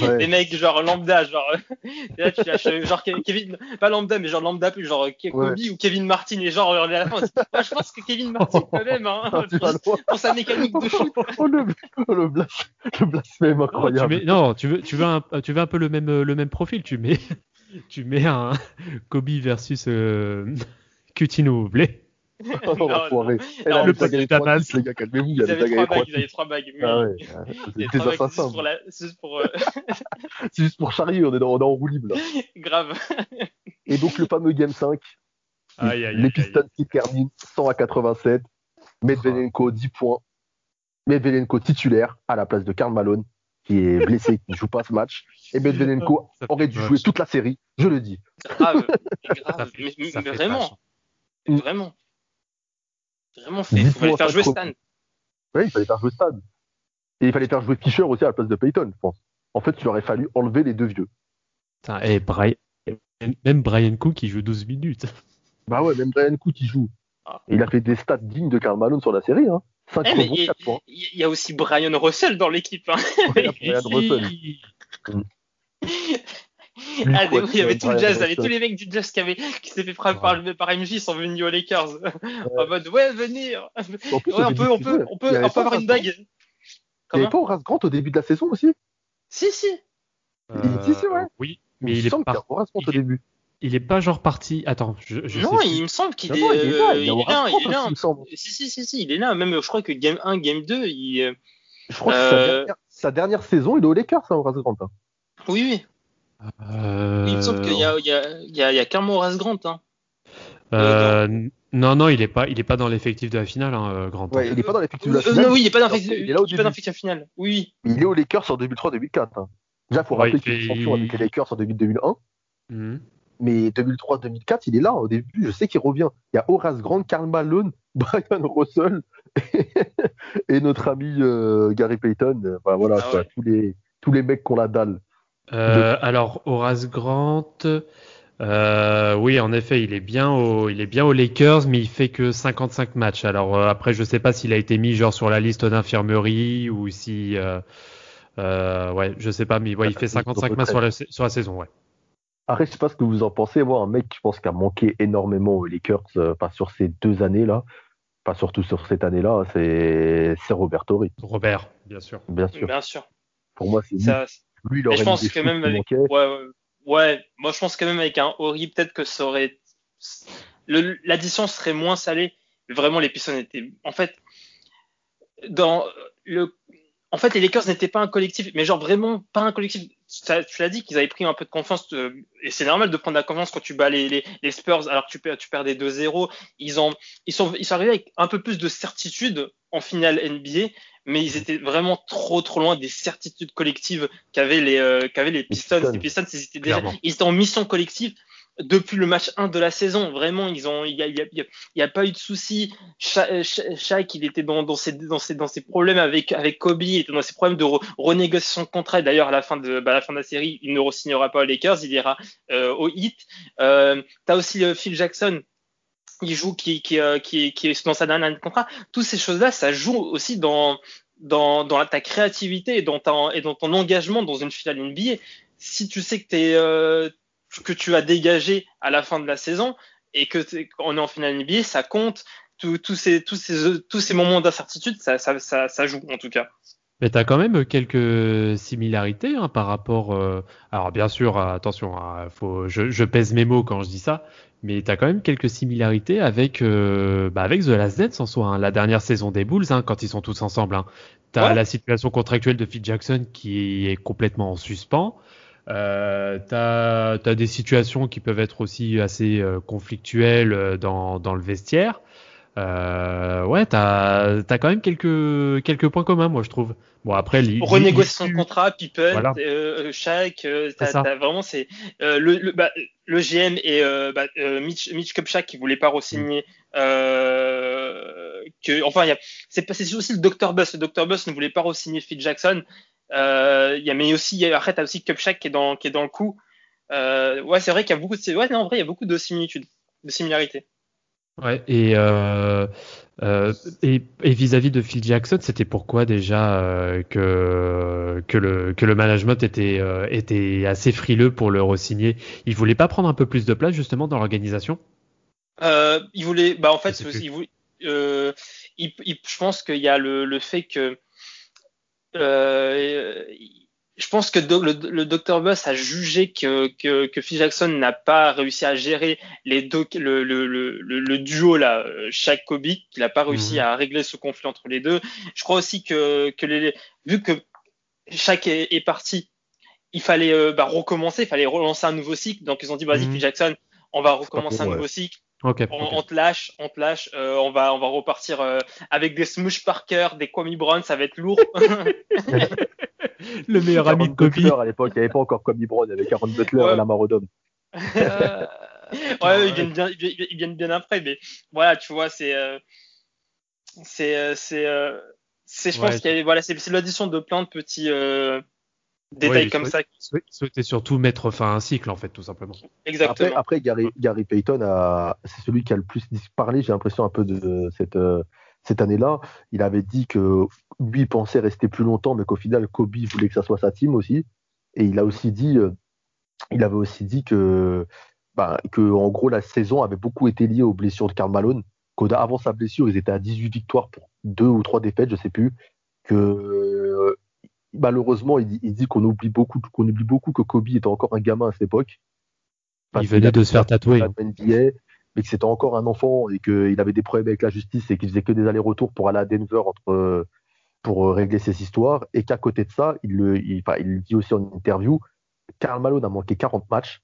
ouais. des mecs genre lambda, genre là tu lâches genre Kevin, pas lambda mais genre lambda plus genre Kobe ouais. ou Kevin Martin et genre à la fin, moi, je pense que Kevin Martin quand même hein, ah, pour, pour, sa mécanique de shoot. oh, le, oh, le, blas, le blasphème incroyable. Oh, tu mets, non, tu veux, tu veux un, tu veux un peu le même, le même profil, tu mets tu mets un Kobe versus euh, Coutinho, vous voulez oh. Elle a le paquet Damas. Les gars, calmez-vous. Ils avaient trois bagues. Ils avaient trois bagues. Oui. Ah ouais. C'est des assassins. C'est juste pour, euh... juste pour Charlie, on est dans, on est en roue libre là. Grave. Et donc le fameux Game 5. Aïe, aïe, les Pistons qui terminent 100 à 87. Medvedenko 10 points. Medvedenko titulaire à la place de Karl Malone qui est blessé, qui ne joue pas ce match. Et Medvedenko aurait dû jouer toute la série, je le dis. Grave, grave. mais, mais, mais vraiment, vraiment, vraiment, il fallait faire jouer Stan. Oui, il fallait faire jouer Stan. Et il fallait faire jouer Fischer aussi à la place de Payton, je pense. En fait, il aurait fallu enlever les deux vieux. Putain, et Brian... même Brian Cook qui joue 12 minutes. Bah ouais, même Brian Cook qui joue. Ah. il a fait des stats dignes de Karl Malone sur la série. Hein. Eh, il y, a aussi Brian Russell dans l'équipe. Hein. Brian Russell. ah, il y avait tout le jazz, il y avait tous les mecs du jazz qui, avaient, qui s'étaient fait frapper par, par MJ, sont venus aux Lakers. en mode, ouais, venir. ouais, on peut, on peut, on peut, on peut avoir une bague. Il n'y avait pas Horace Grant au début de la saison aussi? Si, si. Euh, si, si, ouais. Oui, mais il, il est pas. Horace Grant au début il est pas genre parti. Attends, je, je non, il me semble qu'il est, il est là. Il, est là, il est là. Si, si, si, si, il est là. Même, je crois que game 1, game 2, il. Euh, je crois que sa euh, dernière, sa, dernière, saison, il est au Lakers, hein, Horace Grant. Hein. Oui, oui. Euh... Il me semble qu'il y a, il y a, il y a, il y a carrément Horace Grant. Hein. Euh, non, non, il est pas, il est pas dans l'effectif de la finale, hein, Grant. Ouais, il est pas dans l'effectif de la finale. non, oui, il est pas dans l'effectif finale. Oui. Il est au Lakers en 2003-2004. Hein. Déjà, il faut rappeler qu'il est champion avec les Lakers en 2001. Mmh. Mais 2003-2004, il est là au début. Je sais qu'il revient. Il y a Horace Grant, Karl Malone, Brian Russell et, notre ami euh, Gary Payton. Enfin, voilà, ah ouais. tous, les, tous les mecs qu'on la dalle. Euh, alors, Horace Grant. Euh, oui, en effet, il est bien au, il est bien aux Lakers, mais il fait que 55 matchs. Alors euh, après, je sais pas s'il a été mis genre sur la liste d'infirmerie ou si, euh, euh, ouais, je sais pas, mais ouais, il fait 55 matchs sur la, sur la saison, ouais. Après, je sais pas ce que vous en pensez. Moi, un mec, je pense, qui a manqué énormément aux Lakers, euh, pas sur ces deux années-là, pas surtout sur cette année-là, c'est Robert Torrey. Robert, bien sûr. Bien sûr. Bien sûr. Pour moi, c'est lui. lui. il aurait je pense que même avec, ouais, ouais, moi, je pense quand même avec un Ori, peut-être que ça aurait, l'addition serait moins salée. Vraiment, les Pistons étaient. En fait, dans le. En fait, les Lakers n'étaient pas un collectif, mais genre vraiment pas un collectif. tu l'as dit qu'ils avaient pris un peu de confiance, euh, et c'est normal de prendre la confiance quand tu bats les, les, Spurs alors que tu perds, tu perds des 2-0. Ils, ont, ils, sont, ils sont arrivés avec un peu plus de certitude en finale NBA, mais ils étaient vraiment trop trop loin des certitudes collectives qu'avaient les, euh, qu'avaient les Pistons. Les Pistons, ils étaient, déjà, ils étaient en mission collective depuis le match 1 de la saison. Vraiment, ils ont, il y a, y a, a pas eu de soucis. Shaq, il était dans, dans, ses, dans, ses, dans ses problèmes avec, avec Kobe, il était dans ses problèmes de renégociation de contrat. D'ailleurs, à la fin de, bah, à la fin de la série, il ne re-signera pas aux Lakers, il ira euh, au Heat. Euh, T'as aussi euh, Phil Jackson. Il joue qui, qui, euh, qui, qui est dans sa dernière année de contrat. Toutes ces choses-là, ça joue aussi dans, dans, dans ta créativité et dans, ta, et dans ton engagement dans une finale NBA. Si tu sais que tu es, euh, que tu as dégagé à la fin de la saison et que on est en finale NBA, ça compte. Tous ces, tous ces, tous ces moments d'incertitude, ça, ça, ça, ça, joue en tout cas. Mais tu as quand même quelques similarités hein, par rapport. Euh, alors, bien sûr, attention, hein, faut, je, je, pèse mes mots quand je dis ça, mais tu as quand même quelques similarités avec, euh, bah avec The Last Dance en soi. Hein, la dernière saison des Bulls, quand ils sont tous ensemble. Tu as la situation contractuelle de Phil Jackson qui est complètement en suspens. Euh, t'as as des situations qui peuvent être aussi assez euh, conflictuelles euh, dans, dans le vestiaire. Euh, ouais, t'as as quand même quelques quelques points communs, moi je trouve. Bon après, renégociation de contrat, People, voilà. euh, Shaq, t'as vraiment c'est le le, bah, le, GM et bah, Mitch Mitch Kupchak qui voulait pas re-signer. Mm. que enfin, c'est aussi le Dr Bus. Le Dr Bus ne voulait pas re-signer Phil Jackson. Euh, y a, mais aussi, y a, après, tu as aussi Cupshack qui est dans, qui est dans le coup. Euh, ouais, c'est vrai qu'il y a beaucoup de, ouais, non, en vrai, il y a beaucoup de similitudes, de similarités. Ouais, et, euh, euh, et, vis-à-vis de Phil Jackson, c'était pourquoi déjà euh, que, que, le, que le management était, euh, était assez frileux pour le re-signer? Il voulait pas prendre un peu plus de place justement dans l'organisation? Il voulait, bah en fait, il voulait, il, il, je pense qu'il y a le, le fait que euh, je pense que le, le Dr Bus a jugé que, que, que Phil Jackson n'a pas réussi à gérer les deux, le, le, le, le, duo là, Shaq Kobe, qu'il n'a pas réussi mhm. à régler ce conflit entre les deux. Je crois aussi que, que les, vu que Shaq est, est parti, il fallait euh, bah, recommencer, il fallait relancer un nouveau cycle. Donc ils ont dit vas-y mhm. Phil Jackson, on va recommencer un nouveau cycle. Okay, on, te lâche, on te lâche. Euh, on va, on va repartir euh, avec des Smoosh Parker, des Kwame Brown, ça va être lourd. le meilleur ami de Kobe. à l'époque, il n'y avait pas encore Kwame Brown, avait Karen Butler et la Marodome. Euh, ouais, ils viennent bien, ils viennent bien après, mais voilà, tu vois, c'est, c'est, c'est, c'est, je pense qu'il y a, voilà, c'est l'addition de plein de petits détails comme ça. C'était surtout mettre fin à un cycle, en fait, tout simplement. Exactement. Après, Gary, Gary, Payton, c'est celui qui a le plus parlé, j'ai l'impression, un peu de cette, euh, cette année-là. Il avait dit que lui pensait rester plus longtemps, mais qu'au final, Kobe voulait que ça soit sa team aussi. Et il a aussi dit, euh, il avait aussi dit que, bah, que, en gros, la saison avait beaucoup été liée aux blessures de Karl Malone. Qu'avant sa blessure, ils étaient à 18 victoires pour deux ou trois défaites, je sais plus. Que malheureusement, il, dit qu'on oublie beaucoup, qu'on oublie beaucoup que Kobe était encore un gamin à cette époque. il venait de se faire tatouer. mais que c'était encore un enfant et qu'il avait des problèmes avec la justice et qu'il faisait que des allers-retours pour aller à Denver entre, pour régler ses histoires. Et qu'à côté de ça, il le, il, dit aussi en interview, Karl Malone a manqué 40 matchs,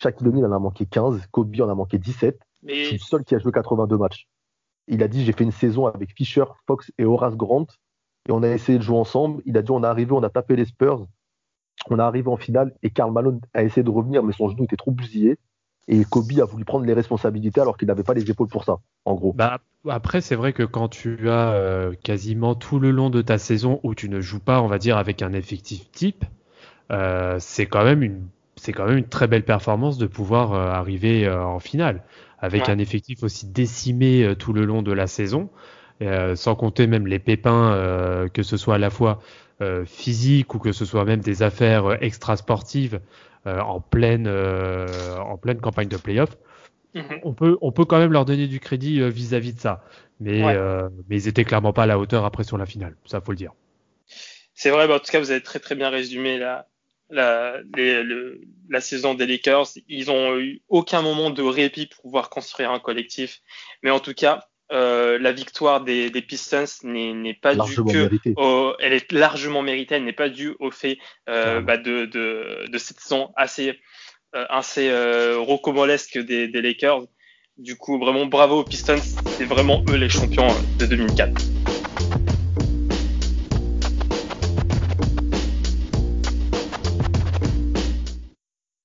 Shaquille O'Neal en a manqué 15, Kobe en a manqué 17. Mais... Je suis le seul qui a joué 82 matchs. Il a dit j'ai fait une saison avec Fisher, Fox et Horace Grant et on a essayé de jouer ensemble. Il a dit on est arrivé, on a tapé les Spurs, on est arrivé en finale et Karl Malone a essayé de revenir, mais son genou était trop bousillé. Et Kobe a voulu prendre les responsabilités alors qu'il n'avait pas les épaules pour ça, en gros. Bah, après, c'est vrai que quand tu as euh, quasiment tout le long de ta saison où tu ne joues pas, on va dire, avec un effectif type, euh, c'est quand même une c'est quand même une très belle performance de pouvoir euh, arriver en finale avec un effectif aussi décimé tout le long de la saison. Euh, sans compter même les pépins, euh, que ce soit à la fois euh, physiques ou que ce soit même des affaires extra-sportives en pleine en pleine campagne de playoff. Mhm. On peut on peut quand même leur donner du crédit vis-à-vis de ça, mais mais ils étaient clairement pas à la hauteur après sur la finale, ça faut le dire. C'est vrai, bah, en tout cas vous avez très très bien résumé la la, la saison des Lakers. Ils ont eu aucun moment de répit pour pouvoir construire un collectif. Mais en tout cas, euh, la victoire des, des Pistons n'est pas due que au, elle est largement méritée, elle n'est pas due au fait euh, bah de, de, de, cette saison assez euh, assez euh, rocambolesque des, des Lakers. Du coup, vraiment bravo aux Pistons, c'est vraiment eux les champions de 2004.